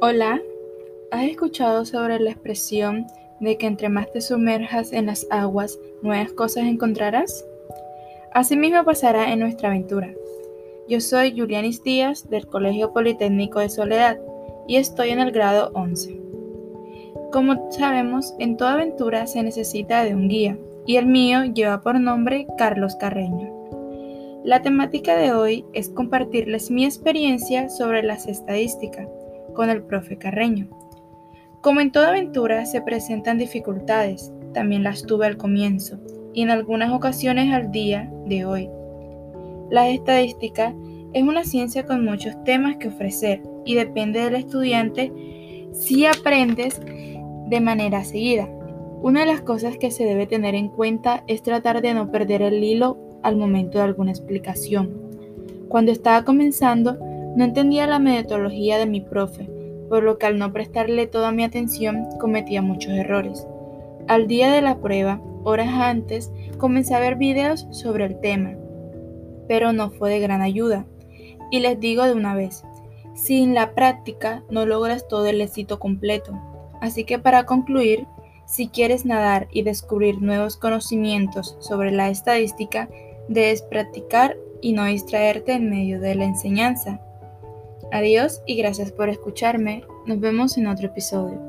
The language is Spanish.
Hola, ¿has escuchado sobre la expresión de que entre más te sumerjas en las aguas, nuevas cosas encontrarás? Asimismo pasará en nuestra aventura. Yo soy Julianis Díaz del Colegio Politécnico de Soledad y estoy en el grado 11. Como sabemos, en toda aventura se necesita de un guía y el mío lleva por nombre Carlos Carreño. La temática de hoy es compartirles mi experiencia sobre las estadísticas con el profe Carreño. Como en toda aventura se presentan dificultades, también las tuve al comienzo y en algunas ocasiones al día de hoy. La estadística es una ciencia con muchos temas que ofrecer y depende del estudiante si aprendes de manera seguida. Una de las cosas que se debe tener en cuenta es tratar de no perder el hilo al momento de alguna explicación. Cuando estaba comenzando, no entendía la metodología de mi profe, por lo que al no prestarle toda mi atención cometía muchos errores. Al día de la prueba, horas antes, comencé a ver videos sobre el tema, pero no fue de gran ayuda. Y les digo de una vez, sin la práctica no logras todo el éxito completo. Así que para concluir, si quieres nadar y descubrir nuevos conocimientos sobre la estadística, debes practicar y no distraerte en medio de la enseñanza. Adiós y gracias por escucharme. Nos vemos en otro episodio.